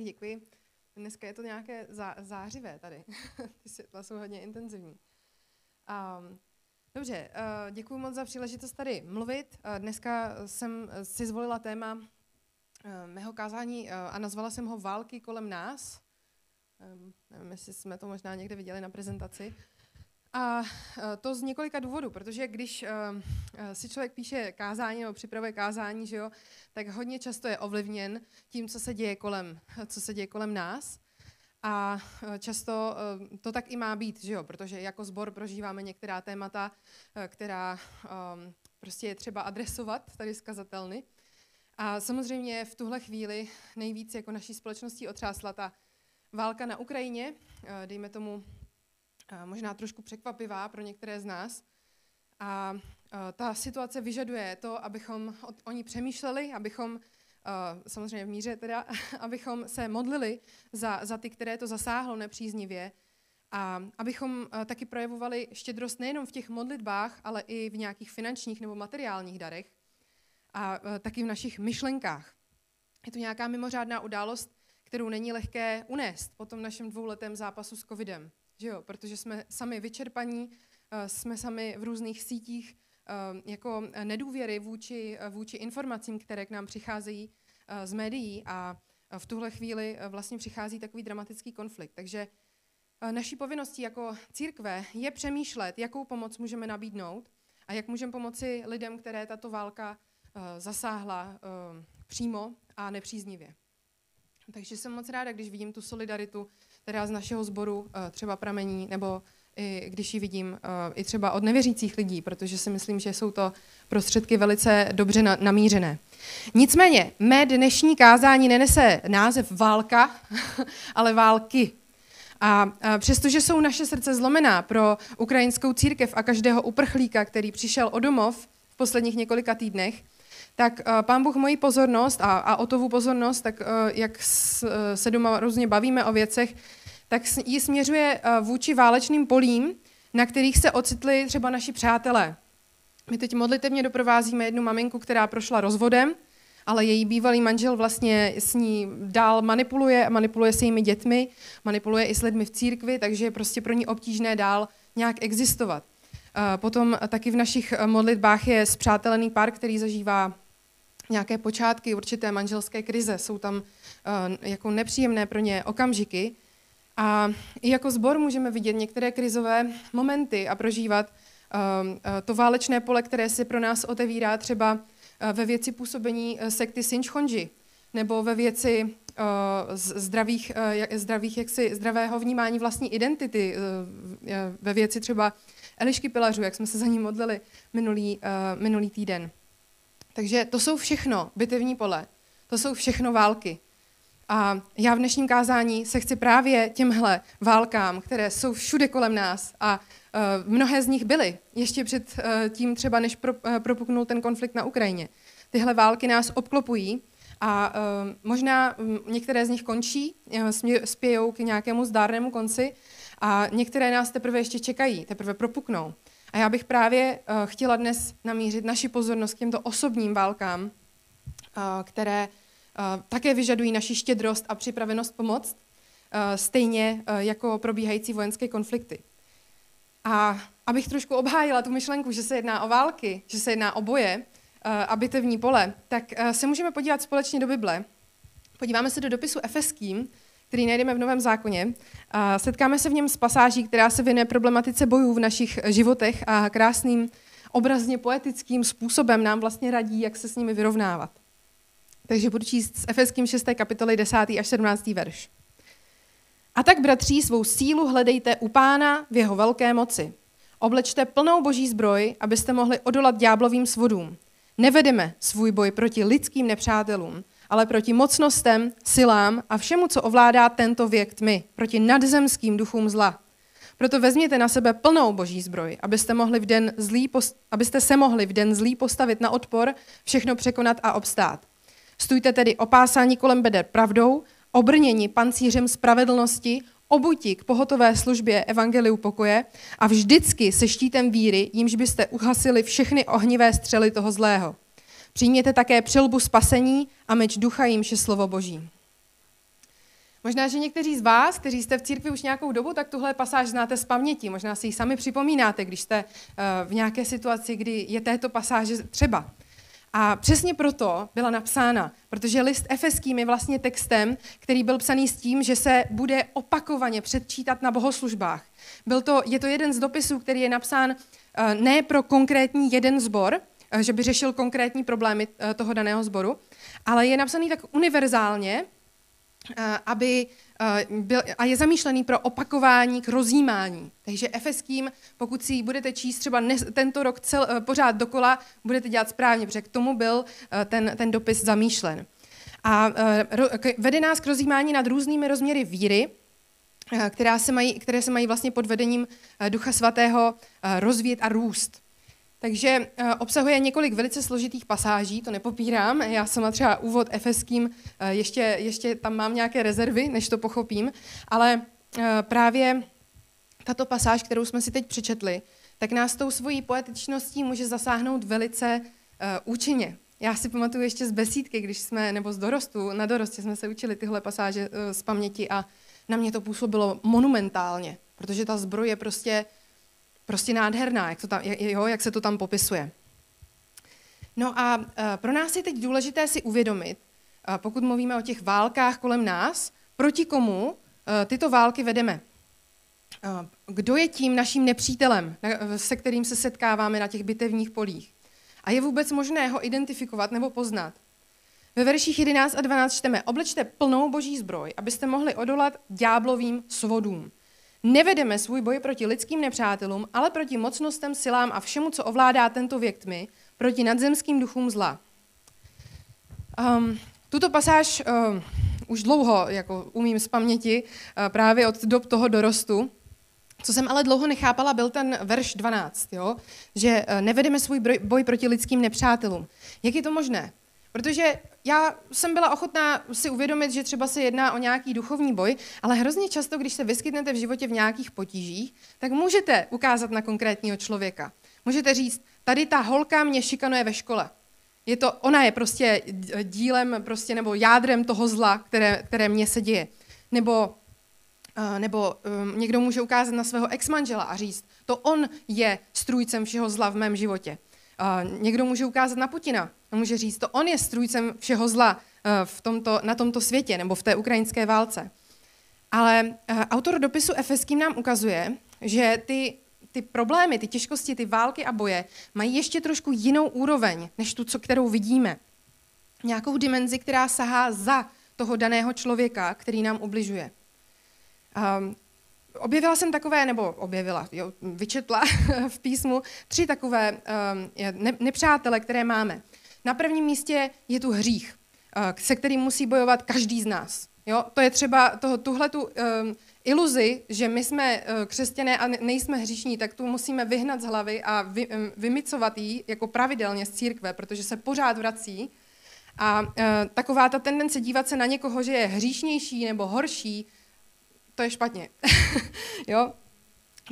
Tak děkuji. Dneska je to nějaké zá, zářivé tady. Ty světla jsou hodně intenzivní. Um, dobře, uh, děkuji moc za příležitost tady mluvit. Uh, dneska jsem si zvolila téma uh, mého kázání uh, a nazvala jsem ho Války kolem nás. Um, nevím, jestli jsme to možná někde viděli na prezentaci. A to z několika důvodů, protože když si člověk píše kázání nebo připravuje kázání, že jo, tak hodně často je ovlivněn tím, co se děje kolem, co se děje kolem nás. A často to tak i má být, že jo, protože jako sbor prožíváme některá témata, která prostě je třeba adresovat tady zkazatelny. A samozřejmě v tuhle chvíli nejvíc jako naší společností otřásla ta válka na Ukrajině, dejme tomu možná trošku překvapivá pro některé z nás. A ta situace vyžaduje to, abychom o ní přemýšleli, abychom, samozřejmě v míře teda, abychom se modlili za, za ty, které to zasáhlo nepříznivě, a abychom taky projevovali štědrost nejenom v těch modlitbách, ale i v nějakých finančních nebo materiálních darech a taky v našich myšlenkách. Je to nějaká mimořádná událost, kterou není lehké unést po tom našem dvouletém zápasu s covidem že jo? protože jsme sami vyčerpaní, eh, jsme sami v různých sítích eh, jako nedůvěry vůči, eh, vůči informacím, které k nám přicházejí z médií a v tuhle chvíli vlastně přichází takový dramatický konflikt. Takže naší povinností jako církve je přemýšlet, jakou pomoc můžeme nabídnout a jak můžeme pomoci lidem, které tato válka zasáhla přímo a nepříznivě. Takže jsem moc ráda, když vidím tu solidaritu která z našeho sboru eh, třeba pramení, nebo i když ji vidím eh, i třeba od nevěřících lidí, protože si myslím, že jsou to prostředky velice dobře namířené. Nicméně, mé dnešní kázání nenese název válka, ale války. A přestože jsou naše srdce zlomená pro ukrajinskou církev a každého uprchlíka, který přišel o domov v posledních několika týdnech, tak uh, pán Bůh moji pozornost a, a o tovu pozornost, tak uh, jak s, uh, se doma různě bavíme o věcech, tak ji směřuje vůči válečným polím, na kterých se ocitli třeba naši přátelé. My teď modlitevně doprovázíme jednu maminku, která prošla rozvodem, ale její bývalý manžel vlastně s ní dál manipuluje, manipuluje se jejími dětmi, manipuluje i s lidmi v církvi, takže je prostě pro ní obtížné dál nějak existovat. Potom taky v našich modlitbách je zpřátelený pár, který zažívá nějaké počátky určité manželské krize. Jsou tam eh, jako nepříjemné pro ně okamžiky. A i jako sbor můžeme vidět některé krizové momenty a prožívat eh, eh, to válečné pole, které se pro nás otevírá třeba ve věci působení sekty Sinchonji, nebo ve věci zdravých, zdravých jaksi, zdravého vnímání vlastní identity, ve věci třeba Elišky Pilařů, jak jsme se za ní modlili minulý, minulý týden. Takže to jsou všechno bitevní pole, to jsou všechno války. A já v dnešním kázání se chci právě těmhle válkám, které jsou všude kolem nás a uh, mnohé z nich byly ještě před uh, tím třeba, než pro, uh, propuknul ten konflikt na Ukrajině. Tyhle války nás obklopují a uh, možná některé z nich končí, spějou k nějakému zdárnému konci a některé nás teprve ještě čekají, teprve propuknou. A já bych právě uh, chtěla dnes namířit naši pozornost k těmto osobním válkám, uh, které uh, také vyžadují naši štědrost a připravenost pomoct, stejně jako probíhající vojenské konflikty. A abych trošku obhájila tu myšlenku, že se jedná o války, že se jedná o boje a bitevní pole, tak se můžeme podívat společně do Bible. Podíváme se do dopisu Efeským, který najdeme v Novém zákoně. A setkáme se v něm s pasáží, která se věnuje problematice bojů v našich životech a krásným, obrazně poetickým způsobem nám vlastně radí, jak se s nimi vyrovnávat. Takže budu číst s Efeským 6. kapitoly 10. až 17. verš. A tak, bratří, svou sílu hledejte u pána v jeho velké moci. Oblečte plnou boží zbroj, abyste mohli odolat ďáblovým svodům. Nevedeme svůj boj proti lidským nepřátelům, ale proti mocnostem, silám a všemu, co ovládá tento věk tmy, proti nadzemským duchům zla. Proto vezměte na sebe plnou boží zbroj, abyste, mohli v den zlý post- abyste se mohli v den zlý postavit na odpor, všechno překonat a obstát. Stůjte tedy opásání kolem beder pravdou, obrněni pancířem spravedlnosti, obuti k pohotové službě evangeliu pokoje a vždycky se štítem víry, jímž byste uhasili všechny ohnivé střely toho zlého. Přijměte také přilbu spasení a meč ducha, jímž je slovo Boží. Možná, že někteří z vás, kteří jste v církvi už nějakou dobu, tak tuhle pasáž znáte z paměti. Možná si ji sami připomínáte, když jste eh, v nějaké situaci, kdy je této pasáže třeba. A přesně proto byla napsána, protože list efeským je vlastně textem, který byl psaný s tím, že se bude opakovaně předčítat na bohoslužbách. Byl to, je to jeden z dopisů, který je napsán eh, ne pro konkrétní jeden zbor, že by řešil konkrétní problémy toho daného sboru, ale je napsaný tak univerzálně, aby byl, a je zamýšlený pro opakování k rozjímání. Takže efeským, pokud si budete číst třeba ne, tento rok cel, pořád dokola, budete dělat správně, protože k tomu byl ten, ten dopis zamýšlen. A vede nás k rozjímání nad různými rozměry víry, která se mají, které se mají vlastně pod vedením Ducha Svatého rozvíjet a růst. Takže eh, obsahuje několik velice složitých pasáží, to nepopírám. Já sama třeba úvod efeským, eh, ještě, ještě tam mám nějaké rezervy, než to pochopím, ale eh, právě tato pasáž, kterou jsme si teď přečetli, tak nás tou svojí poetičností může zasáhnout velice účinně. Já si pamatuju ještě z besídky, když jsme, nebo z dorostu, na dorostě jsme se učili tyhle pasáže z paměti a na mě to působilo monumentálně, protože ta zbroj je prostě prostě nádherná, jak, to tam, jo, jak se to tam popisuje. No a e, pro nás je teď důležité si uvědomit, e, pokud mluvíme o těch válkách kolem nás, proti komu e, tyto války vedeme. Kdo je tím naším nepřítelem, se kterým se setkáváme na těch bitevních polích? A je vůbec možné ho identifikovat nebo poznat? Ve verších 11 a 12 čteme, oblečte plnou boží zbroj, abyste mohli odolat ďáblovým svodům. Nevedeme svůj boj proti lidským nepřátelům, ale proti mocnostem, silám a všemu, co ovládá tento věk tmy, proti nadzemským duchům zla. Um, tuto pasáž um, už dlouho jako umím z paměti, uh, právě od dob toho dorostu. Co jsem ale dlouho nechápala, byl ten verš 12, jo? že uh, nevedeme svůj boj proti lidským nepřátelům. Jak je to možné? Protože já jsem byla ochotná si uvědomit, že třeba se jedná o nějaký duchovní boj, ale hrozně často, když se vyskytnete v životě v nějakých potížích, tak můžete ukázat na konkrétního člověka. Můžete říct, tady ta holka mě šikanuje ve škole. Je to, ona je prostě dílem prostě, nebo jádrem toho zla, které, které mně se děje. Nebo, uh, nebo um, někdo může ukázat na svého exmanžela a říct, to on je strůjcem všeho zla v mém životě. Uh, někdo může ukázat na Putina a může říct, to on je strůjcem všeho zla uh, v tomto, na tomto světě nebo v té ukrajinské válce. Ale uh, autor dopisu Efeským nám ukazuje, že ty, ty problémy, ty těžkosti, ty války a boje mají ještě trošku jinou úroveň, než tu, co, kterou vidíme. Nějakou dimenzi, která sahá za toho daného člověka, který nám ubližuje. Um, objevila jsem takové, nebo objevila, jo, vyčetla v písmu tři takové ne, nepřátele, které máme. Na prvním místě je tu hřích, uh, se kterým musí bojovat každý z nás. Jo? To je třeba toho, tuhletu um, iluzi, že my jsme uh, křesťané a nejsme hříšní, tak tu musíme vyhnat z hlavy a vy, um, vymicovat ji jako pravidelně z církve, protože se pořád vrací. A uh, taková ta tendence dívat se na někoho, že je hříšnější nebo horší, to je špatně. jo?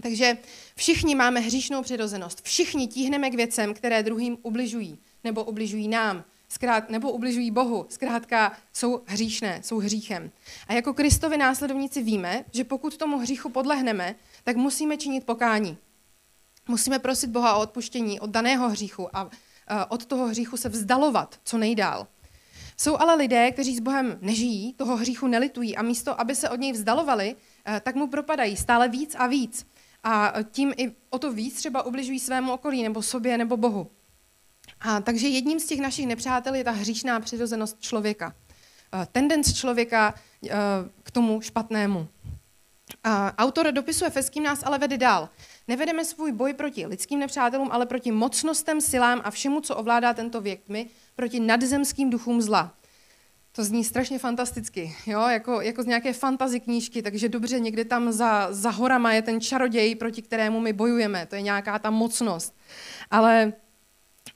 Takže všichni máme hříšnou přirozenost. Všichni tíhneme k věcem, které druhým ubližují, nebo ubližují nám, zkrát, nebo ubližují Bohu. Zkrátka jsou hříšné, jsou hříchem. A jako Kristovi následovníci víme, že pokud tomu hříchu podlehneme, tak musíme činit pokání. Musíme prosit Boha o odpuštění od daného hříchu a od toho hříchu se vzdalovat co nejdál. Jsou ale lidé, kteří s Bohem nežijí, toho hříchu nelitují a místo, aby se od něj vzdalovali, eh, tak mu propadají stále víc a víc. A tím i o to víc třeba ubližují svému okolí, nebo sobě, nebo Bohu. A takže jedním z těch našich nepřátel je ta hříšná přirozenost člověka. Eh, tendence člověka eh, k tomu špatnému. Autor dopisu Efeským nás ale vede dál. Nevedeme svůj boj proti lidským nepřátelům, ale proti mocnostem, silám a všemu, co ovládá tento věk tmy, proti nadzemským duchům zla. To zní strašně fantasticky, jo? Jako, jako z nějaké fantazy knížky, takže dobře, někde tam za, za horama je ten čaroděj, proti kterému my bojujeme, to je nějaká ta mocnost. Ale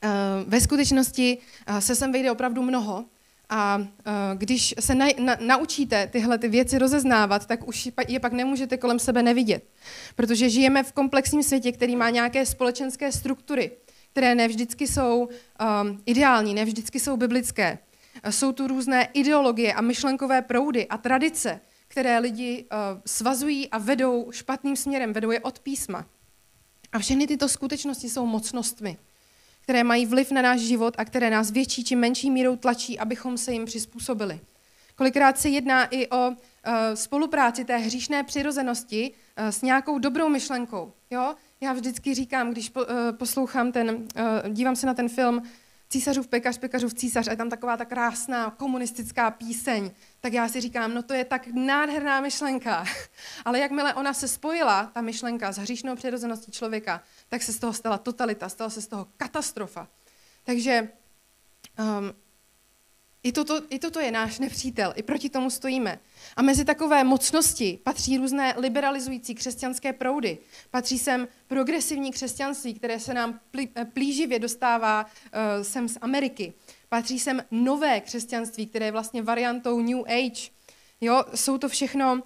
uh, ve skutečnosti uh, se sem vejde opravdu mnoho a uh, když se na, na, naučíte tyhle ty věci rozeznávat, tak už je pak nemůžete kolem sebe nevidět. Protože žijeme v komplexním světě, který má nějaké společenské struktury, které ne vždycky jsou um, ideální, ne vždycky jsou biblické. Jsou tu různé ideologie a myšlenkové proudy a tradice, které lidi uh, svazují a vedou špatným směrem, vedou je od písma. A všechny tyto skutečnosti jsou mocnostmi, které mají vliv na náš život a které nás větší či menší mírou tlačí, abychom se jim přizpůsobili. Kolikrát se jedná i o uh, spolupráci té hříšné přirozenosti uh, s nějakou dobrou myšlenkou. Jo? Já vždycky říkám, když uh, poslouchám ten, uh, dívám se na ten film Císařův pekař, pekařův císař a je tam taková ta krásná komunistická píseň, tak já si říkám, no to je tak nádherná myšlenka. Ale jakmile ona se spojila, ta myšlenka s hříšnou přirozeností člověka, tak se z toho stala totalita, stala se z toho katastrofa. Takže um, i toto, I toto je náš nepřítel, i proti tomu stojíme. A mezi takové mocnosti patří různé liberalizující křesťanské proudy. Patří sem progresivní křesťanství, které se nám eh, plíživě dostává uh, sem z Ameriky. Patří sem nové křesťanství, které je vlastně variantou New Age. Jo, jsou to všechno uh,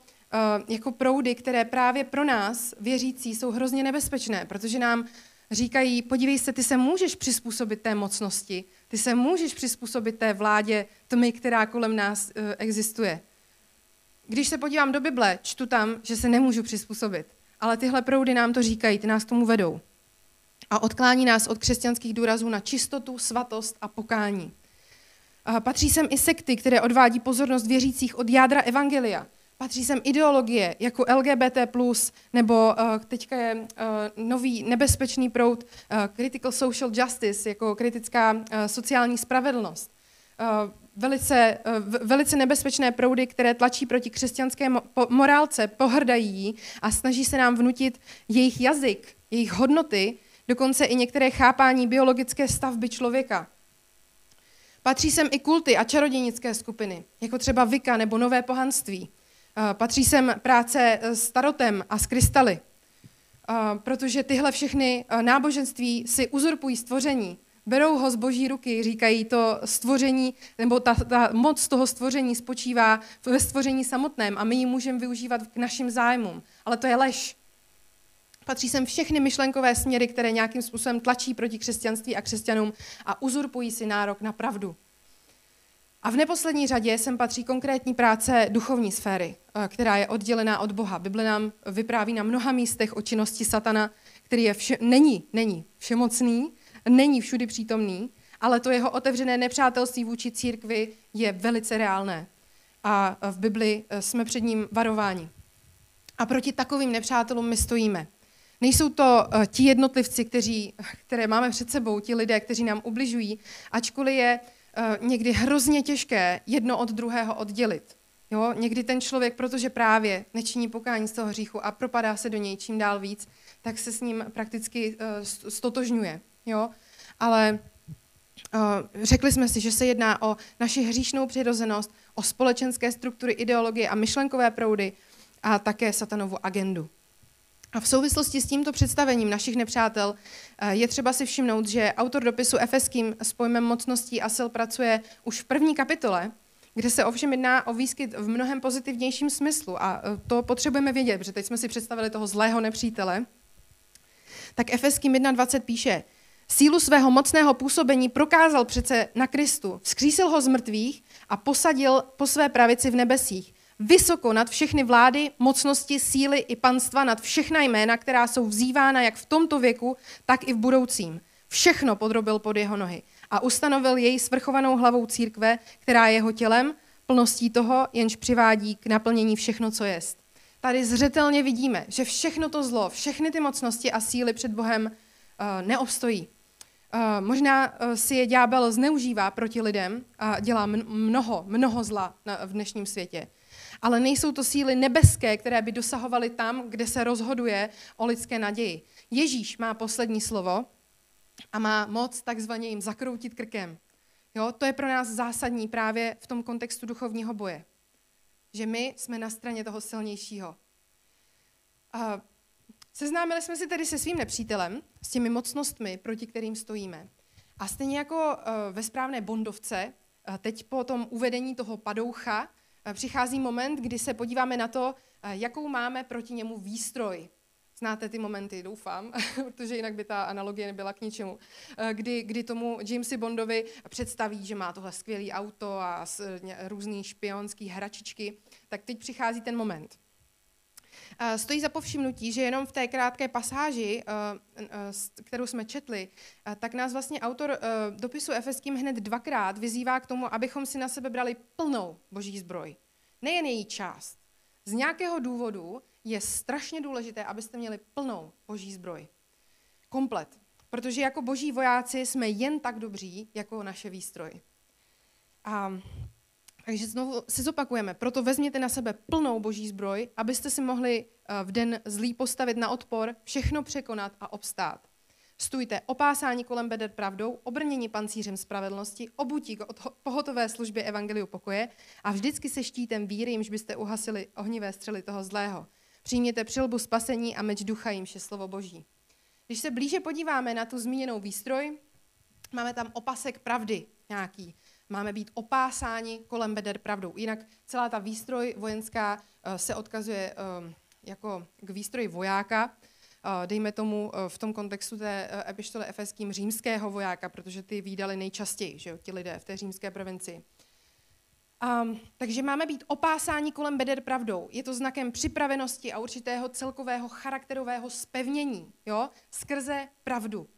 jako proudy, které právě pro nás, věřící, jsou hrozně nebezpečné, protože nám říkají, podívej se, ty se můžeš přizpůsobit té mocnosti, ty se můžeš přizpůsobit té vládě tmy, která kolem nás uh, existuje. Když se podívám do Bible, čtu tam, že se nemůžu přizpůsobit. Ale tyhle proudy nám to říkají, ty nás tomu vedou. A odklání nás od křesťanských důrazů na čistotu, svatost a pokání. Patří sem i sekty, které odvádí pozornost věřících od jádra evangelia. Patří sem ideologie jako LGBT+, nebo uh, teďka je uh, nový nebezpečný proud uh, Critical Social Justice, jako kritická uh, sociální spravedlnost. Uh, velice, uh, velice nebezpečné proudy, které tlačí proti křesťanské mo- po- morálce, pohrdají jí a snaží se nám vnutit jejich jazyk, jejich hodnoty, dokonce i některé chápání biologické stavby člověka. Patří sem i kulty a čarodějnické skupiny, jako třeba Vika nebo Nové pohanství. Patří sem práce s tarotem a s krystaly, protože tyhle všechny náboženství si uzurpují stvoření, berou ho z boží ruky, říkají to stvoření, nebo ta, ta moc toho stvoření spočívá ve stvoření samotném a my ji můžeme využívat k našim zájmům. Ale to je lež. Patří sem všechny myšlenkové směry, které nějakým způsobem tlačí proti křesťanství a křesťanům a uzurpují si nárok na pravdu. A v neposlední řadě sem patří konkrétní práce duchovní sféry, eh, která je oddělená od Boha. Bible nám vypráví na mnoha místech o činnosti satana, který je vše, není, není všemocný, není všudy přítomný, ale to jeho otevřené nepřátelství vůči církvi je velice reálné. A v Bibli eh, jsme před ním varováni. A proti takovým nepřátelům my stojíme. Nejsou to ti jednotlivci, kteří, které máme před sebou, ti lidé, kteří nám ubližují, ačkoliv je někdy hrozně těžké jedno od druhého oddělit. Jo? Někdy ten člověk, protože právě nečiní pokání z toho hříchu a propadá se do něj čím dál víc, tak se s ním prakticky uh, stotožňuje. Jo? Ale uh, řekli jsme si, že se jedná o naši hříšnou přirozenost, o společenské struktury, ideologie a myšlenkové proudy a také satanovu agendu. A v souvislosti s tímto představením našich nepřátel eh, je třeba si všimnout, že autor dopisu Efeským s pojmem mocností a sil pracuje už v první kapitole, kde se ovšem jedná o výskyt v mnohem pozitivnějším smyslu. A eh, to potřebujeme vědět, protože teď jsme si představili toho zlého nepřítele. Tak Efeským 1.20 píše, sílu svého mocného působení prokázal přece na Kristu, vzkřísil ho z mrtvých a posadil po své pravici v nebesích vysoko nad všechny vlády, mocnosti, síly i panstva, nad všechna jména, která jsou vzývána jak v tomto věku, tak i v budoucím. Všechno podrobil pod jeho nohy a ustanovil jej svrchovanou hlavou církve, která je jeho tělem, plností toho, jenž přivádí k naplnění všechno, co jest. Tady zřetelně vidíme, že všechno to zlo, všechny ty mocnosti a síly před Bohem uh, neobstojí. Uh, možná uh, si je ďábel zneužívá proti lidem a dělá mnoho, mnoho zla na, v dnešním světě ale nejsou to síly nebeské, které by dosahovaly tam, kde se rozhoduje o lidské naději. Ježíš má poslední slovo a má moc takzvaně jim zakroutit krkem. Jo, to je pro nás zásadní právě v tom kontextu duchovního boje. Že my jsme na straně toho silnějšího. A seznámili jsme si tedy se svým nepřítelem, s těmi mocnostmi, proti kterým stojíme. A stejně jako eh, ve správné bondovce, eh, teď po tom uvedení toho padoucha, přichází moment, kdy se podíváme na to, jakou máme proti němu výstroj. Znáte ty momenty, doufám, protože jinak by ta analogie nebyla k ničemu. Eh, kdy, kdy tomu Jamesi Bondovi představí, že má tohle skvělé auto a různé špionské hračičky, tak teď přichází ten moment. Eh, stojí za povšimnutí, že jenom v té krátké pasáži, eh, kterou jsme četli, tak nás vlastně autor dopisu Efeským hned dvakrát vyzývá k tomu, abychom si na sebe brali plnou boží zbroj. Nejen její část. Z nějakého důvodu je strašně důležité, abyste měli plnou boží zbroj. Komplet. Protože jako boží vojáci jsme jen tak dobří, jako naše výstroj. A, takže znovu si zopakujeme. Proto vezměte na sebe plnou boží zbroj, abyste si mohli eh, v den zlý postavit na odpor, všechno překonat a obstát. Stůjte opásání kolem beder pravdou, obrnění pancířem spravedlnosti, obutí k pohotové službě evangeliu pokoje a vždycky se štítem víry, jimž byste uhasili ohnivé střely toho zlého. Přijměte přilbu spasení a meč ducha, jimž je slovo boží. Když se blíže podíváme na tu zmíněnou výstroj, máme tam opasek pravdy nějaký. Máme být opásáni kolem beder pravdou. Jinak celá ta výstroj vojenská eh, se odkazuje eh, jako k výstroji vojáka, eh, dejme tomu v tom kontextu té epištole efeským římského vojáka, protože ty výdali nejčastěji, že jo, ti lidé v té římské provincii. Um, takže máme být opásáni kolem beder pravdou. Je to znakem připravenosti a určitého celkového charakterového spevnění, jo, skrze pravdu.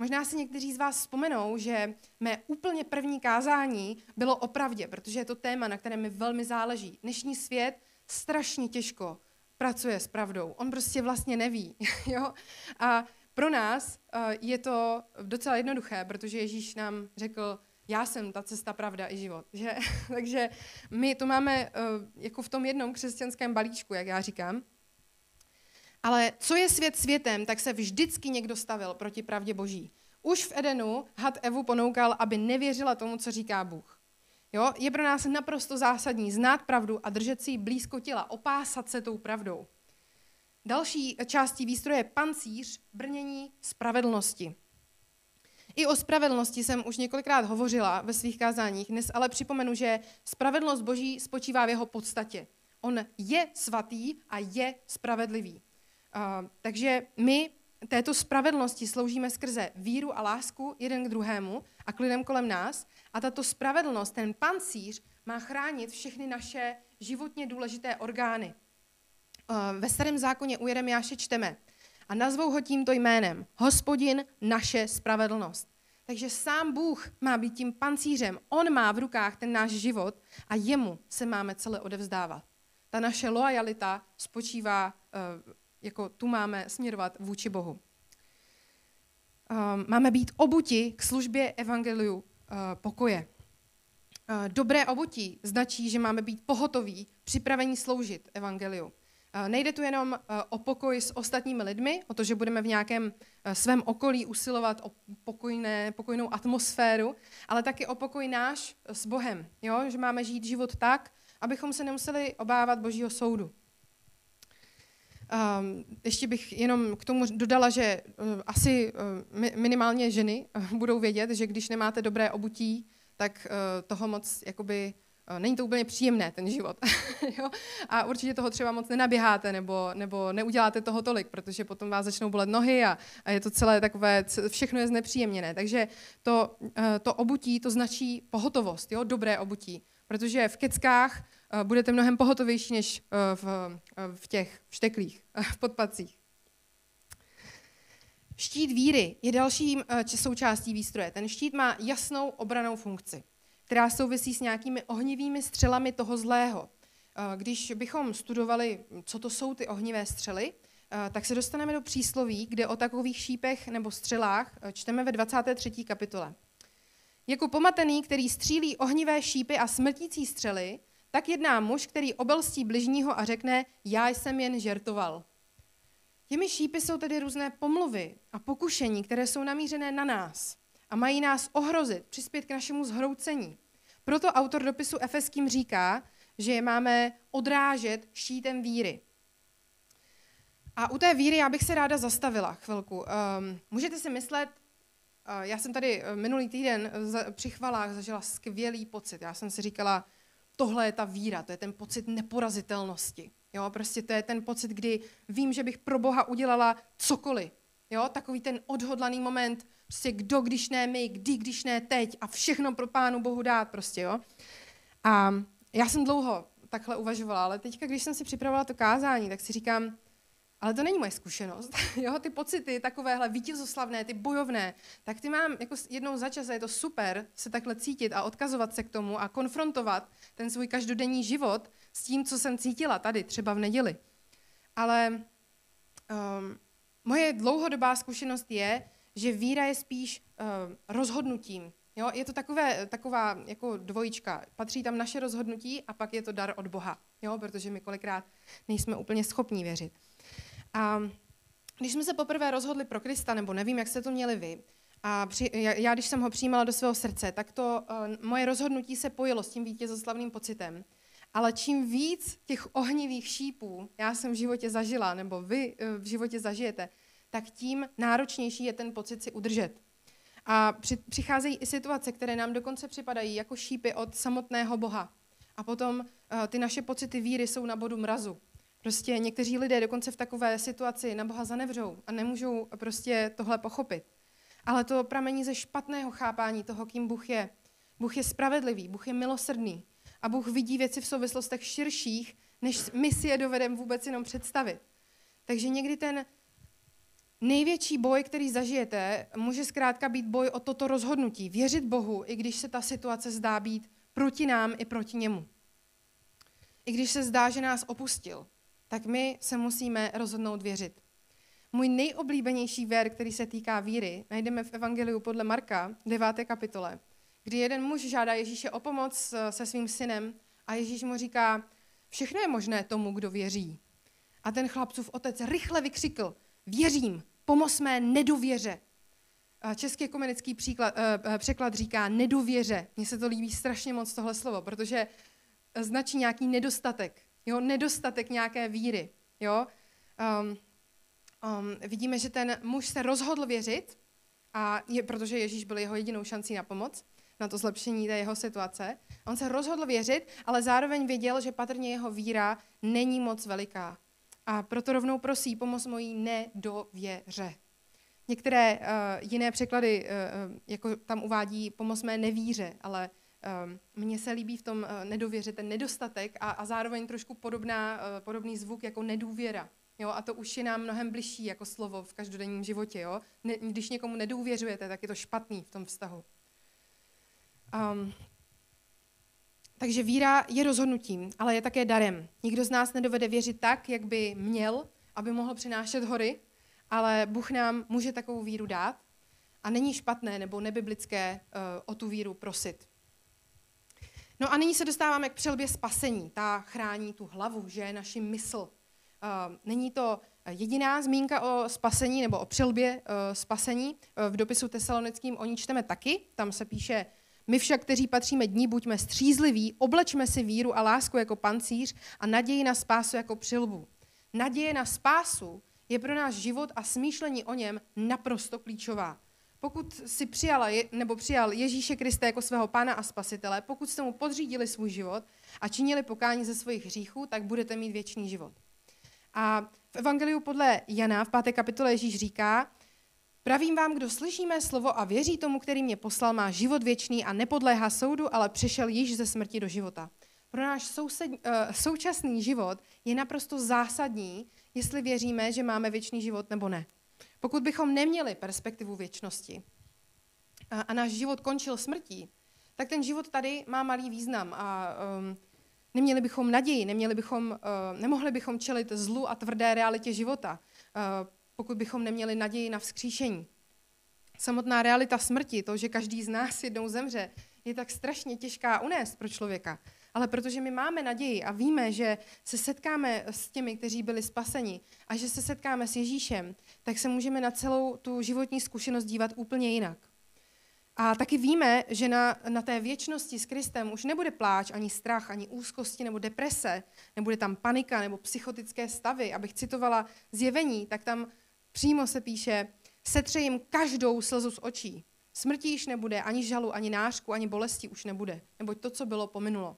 Možná si někteří z vás vzpomenou, že mé úplně první kázání bylo o pravdě, protože je to téma, na kterém mi velmi záleží. Dnešní svět strašně těžko pracuje s pravdou. On prostě vlastně neví. Jo? A pro nás uh, je to docela jednoduché, protože Ježíš nám řekl, já jsem ta cesta, pravda i život. Že? Takže my to máme uh, jako v tom jednom křesťanském balíčku, jak já říkám. Ale co je svět světem, tak se vždycky někdo stavil proti pravdě boží. Už v Edenu had Evu ponoukal, aby nevěřila tomu, co říká Bůh. Jo? Je pro nás naprosto zásadní znát pravdu a držet si ji blízko těla, opásat se tou pravdou. Další částí výstroje je pancíř, brnění spravedlnosti. I o spravedlnosti jsem už několikrát hovořila ve svých kázáních, dnes ale připomenu, že spravedlnost Boží spočívá v jeho podstatě. On je svatý a je spravedlivý. Takže my této spravedlnosti sloužíme skrze víru a lásku jeden k druhému a k lidem kolem nás. A tato spravedlnost, ten pancíř, má chránit všechny naše životně důležité orgány. Ve starém zákoně u Jeremiáše čteme, a nazvou ho tímto jménem. Hospodin naše spravedlnost. Takže sám Bůh má být tím pancířem. On má v rukách ten náš život a jemu se máme celé odevzdávat. Ta naše loajalita spočívá, eh, jako tu máme směrovat vůči Bohu. Ehm, máme být obuti k službě evangeliu eh, pokoje. Eh, dobré obutí značí, že máme být pohotoví, připravení sloužit evangeliu. Eh, nejde tu jenom o pokoj s ostatními lidmi, o to, že budeme v nějakém svém okolí usilovat o pokojné, pokojnou atmosféru, ale taky o pokoj náš s Bohem. Jo? Že máme žít život tak, abychom se nemuseli obávat Božího soudu. Um, ještě bych jenom k tomu dodala, že uh, asi uh, minimálně ženy uh, budou vědět, že když nemáte dobré obutí, tak toho moc jakoby není to úplně příjemné, ten život. jo? A určitě toho třeba moc nenaběháte nebo, nebo neuděláte toho tolik, protože potom vás začnou bolet nohy a, a je to celé takové, všechno je znepříjemněné. Takže to, eh, to obutí, to značí pohotovost, jo? dobré obutí. Protože v keckách eh, budete mnohem pohotovější než eh, v, v těch šteklých, v podpacích. Štít víry je dalším součástí výstroje. Ten štít má jasnou obranou funkci která souvisí s nějakými ohnivými střelami toho zlého. Eh, když bychom studovali, co to jsou ty ohnivé střely, eh, tak se dostaneme do přísloví, kde o takových šípech nebo střelách eh, čteme ve 23. kapitole. Jako pomatený, který střílí ohnivé šípy a smrtící střely, tak jedná muž, který obelstí bližního a řekne, já jsem jen žertoval. Těmi šípy jsou tedy různé pomluvy a pokušení, které jsou namířené na nás a mají nás ohrozit, přispět k našemu zhroucení. Proto autor dopisu Efeským říká, že je máme odrážet štítem víry. A u té víry já bych se ráda zastavila chvilku. Um, můžete si myslet, uh, já jsem tady eh, minulý týden za, při chvalách zažila skvělý pocit. Já jsem si říkala, tohle je ta víra, to je ten pocit neporazitelnosti. Jo, prostě to je ten pocit, kdy vím, že bych pro Boha udělala cokoliv. Jo, takový ten odhodlaný moment, prostě kdo, když ne my, kdy, když ne teď a všechno pro Pánu Bohu dát prostě, jo. A já jsem dlouho takhle uvažovala, ale teďka, když jsem si připravovala to kázání, tak si říkám, ale to není moje zkušenost. jo, ty pocity takovéhle vítězoslavné, ty bojovné, tak ty mám jako jednou za čas a je to super se takhle cítit a odkazovat se k tomu a konfrontovat ten svůj každodenní život s tím, co jsem cítila tady, třeba v neděli. Ale um, moje dlouhodobá zkušenost je, že víra je spíš uh, rozhodnutím. Jo? Je to takové, taková jako dvojička. Patří tam naše rozhodnutí a pak je to dar od Boha, jo? protože my kolikrát nejsme úplně schopní věřit. A když jsme se poprvé rozhodli pro Krista, nebo nevím, jak jste to měli vy, a při, já, když jsem ho přijímala do svého srdce, tak to uh, moje rozhodnutí se pojilo s tím vítězoslavným pocitem. Ale čím víc těch ohnivých šípů já jsem v životě zažila, nebo vy uh, v životě zažijete, tak tím náročnější je ten pocit si udržet. A při, přicházejí i situace, které nám dokonce připadají jako šípy od samotného Boha. A potom uh, ty naše pocity víry jsou na bodu mrazu. Prostě někteří lidé dokonce v takové situaci na Boha zanevřou a nemůžou prostě tohle pochopit. Ale to pramení ze špatného chápání toho, kým Bůh je. Bůh je spravedlivý, Bůh je milosrdný a Bůh vidí věci v souvislostech širších, než my si je dovedeme vůbec jenom představit. Takže někdy ten největší boj, který zažijete, může zkrátka být boj o toto rozhodnutí. Věřit Bohu, i když se ta situace zdá být proti nám i proti němu. I když se zdá, že nás opustil, tak my se musíme rozhodnout věřit. Můj nejoblíbenější ver, který se týká víry, najdeme v Evangeliu podle Marka, 9. kapitole, kdy jeden muž žádá Ježíše o pomoc eh, se svým synem a Ježíš mu říká, všechno je možné tomu, kdo věří. A ten chlapcův otec rychle vykřikl, věřím, pomoz mé nedověře. Český ekumenický příklad, uh, překlad říká nedověře. Mně se to líbí strašně moc tohle slovo, protože značí nějaký nedostatek, jo, nedostatek nějaké víry. Jo? Um, um, vidíme, že ten muž se rozhodl věřit, a je, protože Ježíš byl jeho jedinou šancí na pomoc, na to zlepšení té jeho situace. On se rozhodl věřit, ale zároveň věděl, že patrně jeho víra není moc veliká. A proto rovnou prosí, pomoz mojí nedověře. Některé uh, jiné překlady uh, jako tam uvádí pomoz mé nevíře, ale mně se líbí v tom uh, nedověře ten nedostatek a, a zároveň trošku podobná, uh, podobný zvuk jako nedůvěra. Jo, a to už je nám mnohem bližší jako slovo v každodenním životě. Jo? Ne, když někomu nedůvěřujete, tak je to špatný v tom vztahu. Um, takže víra je rozhodnutím, ale je také darem. Nikdo z nás nedovede věřit tak, jak by měl, aby mohl přinášet hory, ale Bůh nám může takovou víru dát a není špatné nebo nebiblické uh, o tu víru prosit. No a nyní se dostáváme k přelbě spasení. Ta chrání tu hlavu, že je naši mysl. Uh, není to jediná zmínka o spasení nebo o přelbě uh, spasení. Uh, v dopisu tesalonickým o ní čteme taky. Tam se píše, my však, kteří patříme dní, buďme střízliví, oblečme si víru a lásku jako pancíř a naději na spásu jako přilbu. Naděje na spásu je pro náš život a smýšlení o něm naprosto klíčová. Pokud si přijala nebo přijal Ježíše Krista jako svého pána a spasitele, pokud jste mu podřídili svůj život a činili pokání ze svých hříchů, tak budete mít věčný život. A v Evangeliu podle Jana v páté kapitole Ježíš říká, Pravím vám, kdo slyší mé slovo a věří tomu, který mě poslal, má život věčný a nepodléhá soudu, ale přešel již ze smrti do života. Pro náš soused, uh, současný život je naprosto zásadní, jestli věříme, že máme věčný život nebo ne. Pokud bychom neměli perspektivu věčnosti a, a náš život končil smrtí, tak ten život tady má malý význam a um, neměli bychom naději, neměli bychom, uh, nemohli bychom čelit zlu a tvrdé realitě života, uh, pokud bychom neměli naději na vzkříšení. Samotná realita smrti, to, že každý z nás jednou zemře, je tak strašně těžká unést pro člověka. Ale protože my máme naději a víme, že se setkáme s těmi, kteří byli spaseni a že se setkáme s Ježíšem, tak se můžeme na celou tu životní zkušenost dívat úplně jinak. A taky víme, že na, na té věčnosti s Kristem už nebude pláč, ani strach, ani úzkosti nebo deprese, nebude tam panika nebo psychotické stavy. Abych citovala zjevení, tak tam přímo se píše, setře jim každou slzu z očí. Smrti již nebude, ani žalu, ani nářku, ani bolesti už nebude, neboť to, co bylo, pominulo.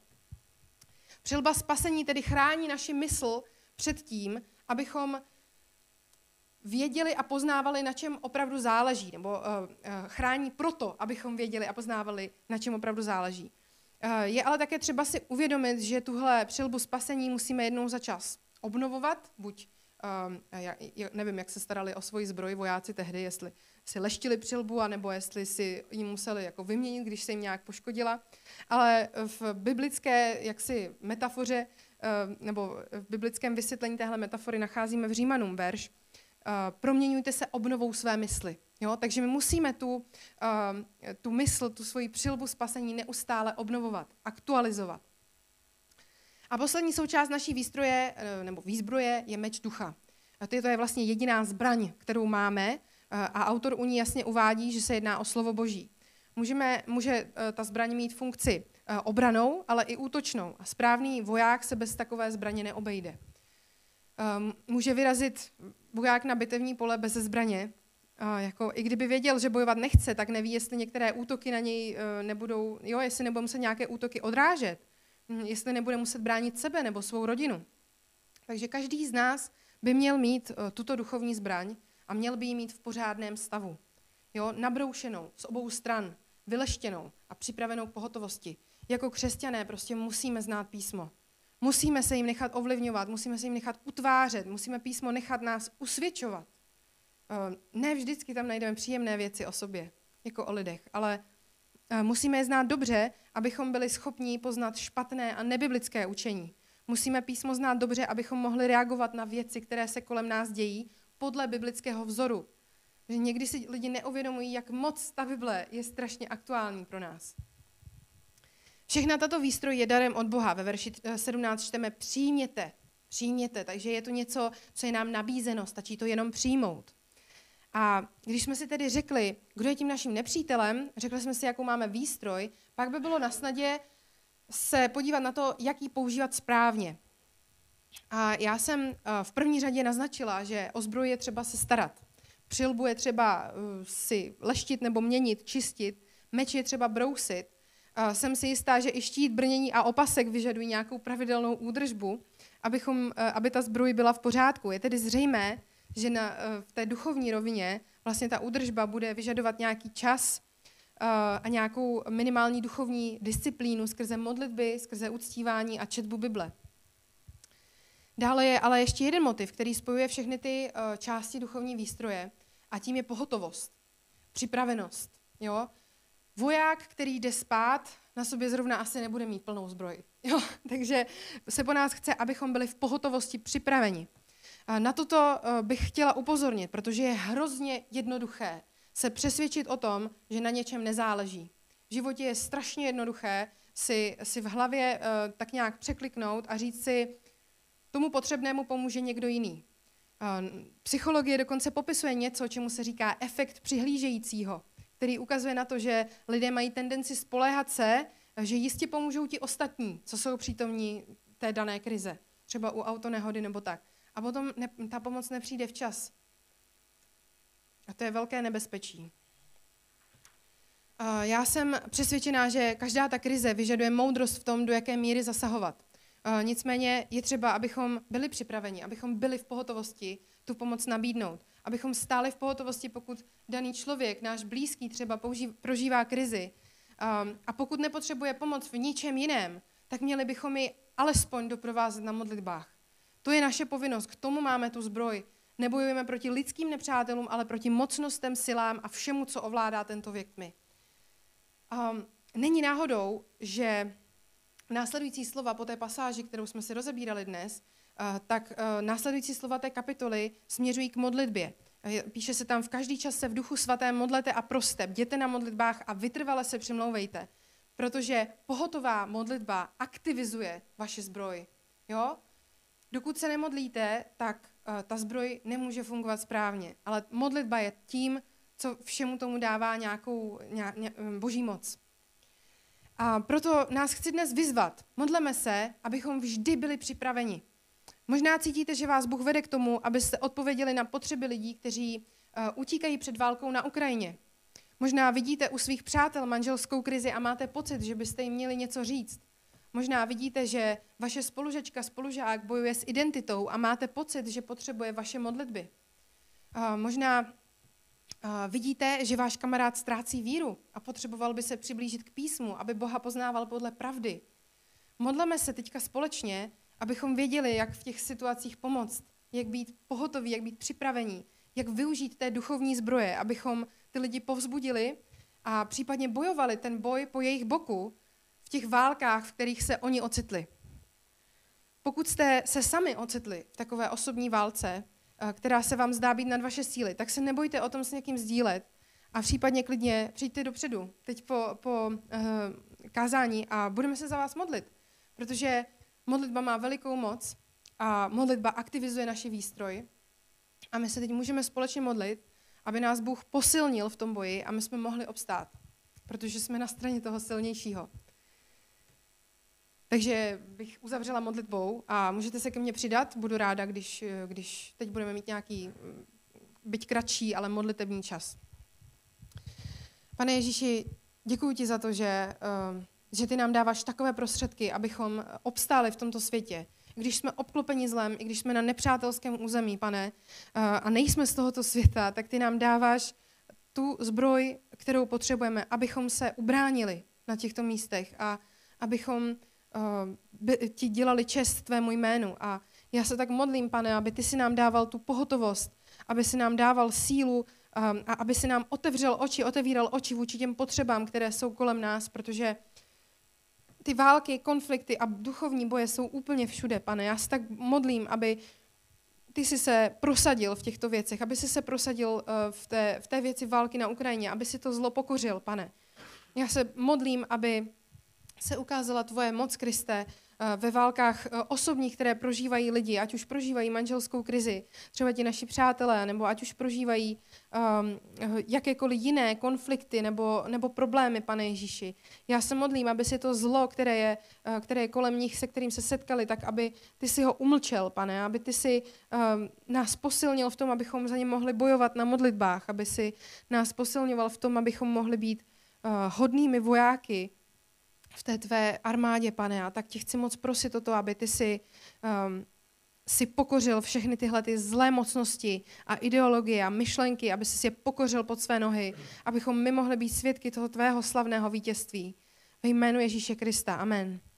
Přilba spasení tedy chrání naši mysl před tím, abychom věděli a poznávali, na čem opravdu záleží, nebo uh, chrání proto, abychom věděli a poznávali, na čem opravdu záleží. Uh, je ale také třeba si uvědomit, že tuhle přilbu spasení musíme jednou za čas obnovovat, buď já, já nevím, jak se starali o svoji zbroj vojáci tehdy, jestli si leštili přilbu, anebo jestli si ji museli jako vyměnit, když se jim nějak poškodila. Ale v biblické jaksi metafoře, uh, nebo v biblickém vysvětlení téhle metafory nacházíme v Římanům verš, uh, proměňujte se obnovou své mysli. Jo? Takže my musíme tu, tu mysl, tu svoji přilbu spasení neustále obnovovat, aktualizovat. A poslední součást naší výstroje, eh, nebo výzbroje je meč ducha. To je vlastně jediná zbraň, kterou máme eh, a autor u ní jasně uvádí, že se jedná o slovo boží. Můžeme, může eh, ta zbraň mít funkci obranou, ale i útočnou. A správný voják se bez takové zbraně neobejde. Ehm, může vyrazit voják na bitevní pole bez zbraně. Jako, I kdyby věděl, že bojovat nechce, tak neví, jestli některé útoky na něj nebudou, jo, jestli nebudou muset nějaké útoky odrážet. Hm, jestli nebude muset bránit sebe nebo svou rodinu. Takže každý z nás by měl mít uh, tuto duchovní zbraň a měl by ji mít v pořádném stavu. Jo, nabroušenou z obou stran, vyleštěnou a připravenou k pohotovosti. Jako křesťané prostě musíme znát písmo. Musíme se jim nechat ovlivňovat, musíme se jim nechat utvářet, musíme písmo nechat nás usvědčovat. Uh, ne vždycky tam najdeme příjemné věci o sobě, jako o lidech, ale Musíme je znát dobře, abychom byli schopni poznat špatné a nebiblické učení. Musíme písmo znát dobře, abychom mohli reagovat na věci, které se kolem nás dějí, podle biblického vzoru. Že někdy si lidi neuvědomují, jak moc ta Bible je strašně aktuální pro nás. Všechna tato výstroj je darem od Boha. Ve verši 17 čteme přijměte, přijměte. Takže je to něco, co je nám nabízeno, stačí to jenom přijmout. A když jsme si tedy řekli, kdo je tím naším nepřítelem, řekli jsme si, jakou máme výstroj, pak by bylo na snadě se podívat na to, jak ji používat správně. A já jsem eh, v první řadě naznačila, že o zbroj je třeba se starat. Přilbu je třeba eh, si leštit nebo měnit, čistit, meč je třeba brousit. Jsem si jistá, že i štít, brnění a opasek vyžadují nějakou pravidelnou údržbu, abychom, eh, aby ta zbroj byla v pořádku. Je tedy zřejmé, že na, eh, v té duchovní rovině vlastně ta údržba bude vyžadovat nějaký čas eh, a nějakou minimální duchovní disciplínu skrze modlitby, skrze uctívání a četbu Bible. Dále je ale ještě jeden motiv, který spojuje všechny ty eh, části duchovní výstroje a tím je pohotovost, připravenost. Jo? Voják, který jde spát, na sobě zrovna asi nebude mít plnou zbroj. Jo? Takže se po nás chce, abychom byli v pohotovosti připraveni. Na toto eh, bych chtěla upozornit, protože je hrozně jednoduché se přesvědčit o tom, že na něčem nezáleží. V životě je strašně jednoduché si, si v hlavě uh, tak nějak překliknout a říct si, tomu potřebnému pomůže někdo jiný. Uh, psychologie dokonce popisuje něco, čemu se říká efekt přihlížejícího, který ukazuje na to, že lidé mají tendenci spoléhat se, že jistě pomůžou ti ostatní, co jsou přítomní té dané krize, třeba u autonehody nebo tak a potom ne, ta pomoc nepřijde včas. A to je velké nebezpečí. Já jsem přesvědčená, že každá ta krize vyžaduje moudrost v tom, do jaké míry zasahovat. Nicméně je třeba, abychom byli připraveni, abychom byli v pohotovosti tu pomoc nabídnout. Abychom stáli v pohotovosti, pokud daný člověk, náš blízký třeba použí, prožívá krizi a pokud nepotřebuje pomoc v ničem jiném, tak měli bychom ji alespoň doprovázet na modlitbách. To je naše povinnost, k tomu máme tu zbroj. Nebojujeme proti lidským nepřátelům, ale proti mocnostem, silám a všemu, co ovládá tento věk tmy. Um, není náhodou, že následující slova po té pasáži, kterou jsme si rozebírali dnes, uh, tak uh, následující slova té kapitoly směřují k modlitbě. Píše se tam, v každý čas se v duchu svaté modlete a proste, bděte na modlitbách a vytrvale se přimlouvejte, protože pohotová modlitba aktivizuje vaše zbroj. Jo? Dokud se nemodlíte, tak uh, ta zbroj nemůže fungovat správně. Ale modlitba je tím, co všemu tomu dává nějakou ně, ně, eh, boží moc. A proto nás chci dnes vyzvat. Modleme se, abychom vždy byli připraveni. Možná cítíte, že vás Bůh vede k tomu, abyste odpověděli na potřeby lidí, kteří uh, utíkají před válkou na Ukrajině. Možná vidíte u svých přátel manželskou krizi a máte pocit, že byste jim měli něco říct. Možná vidíte, že vaše spolužečka, spolužák bojuje s identitou a máte pocit, že potřebuje vaše modlitby. Možná vidíte, že váš kamarád ztrácí víru a potřeboval by se přiblížit k písmu, aby Boha poznával podle pravdy. Modleme se teďka společně, abychom věděli, jak v těch situacích pomoct, jak být pohotoví, jak být připravení, jak využít té duchovní zbroje, abychom ty lidi povzbudili a případně bojovali ten boj po jejich boku těch válkách, v kterých se oni ocitli. Pokud jste se sami ocitli v takové osobní válce, eh, která se vám zdá být nad vaše síly, tak se nebojte o tom s někým sdílet a případně klidně přijďte dopředu, teď po, po uh, kázání a budeme se za vás modlit, protože modlitba má velikou moc a modlitba aktivizuje naši výstroj a my se teď můžeme společně modlit, aby nás Bůh posilnil v tom boji a my jsme mohli obstát, protože jsme na straně toho silnějšího. Takže bych uzavřela modlitbou a můžete se ke mně přidat. Budu ráda, když, když teď budeme mít nějaký, byť kratší, ale modlitební čas. Pane Ježíši, děkuji ti za to, že, eh, že ty nám dáváš takové prostředky, abychom obstáli v tomto světě, když jsme obklopeni zlem, i když jsme na nepřátelském území, pane, a nejsme z tohoto světa, tak ty nám dáváš tu zbroj, kterou potřebujeme, abychom se ubránili na těchto místech a abychom uh, ti dělali čest tvému jménu. A já se tak modlím, pane, aby ty si nám dával tu pohotovost, aby si nám dával sílu um, a aby si nám otevřel oči, otevíral oči vůči těm potřebám, které jsou kolem nás, protože ty války, konflikty a duchovní boje jsou úplně všude, pane. Já se tak modlím, aby ty si se prosadil v těchto věcech, aby si se prosadil eh, v té, v té věci války na Ukrajině, aby si to zlo pokořil, pane. Já se modlím, aby se ukázala tvoje moc, Kriste, Eh, ve válkách eh, osobních, které prožívají lidi, ať už prožívají manželskou krizi, třeba ti naši přátelé, nebo ať už prožívají um, jakékoliv jiné konflikty nebo, nebo problémy, pane Ježíši. Já se modlím, aby si to zlo, které je, které je kolem nich, se kterým se setkali, tak aby ty si ho umlčel, pane, aby ty si um, nás posilnil v tom, abychom za ně mohli bojovat na modlitbách, aby si nás posilňoval v tom, abychom mohli být uh, hodnými vojáky, v té tvé armádě, pane, a tak ti chci moc prosit o to, aby ty si, um, si pokořil všechny tyhle ty zlé mocnosti a ideologie a myšlenky, aby si je pokořil pod své nohy, abychom my mohli být svědky toho tvého slavného vítězství. Ve jménu Ježíše Krista. Amen.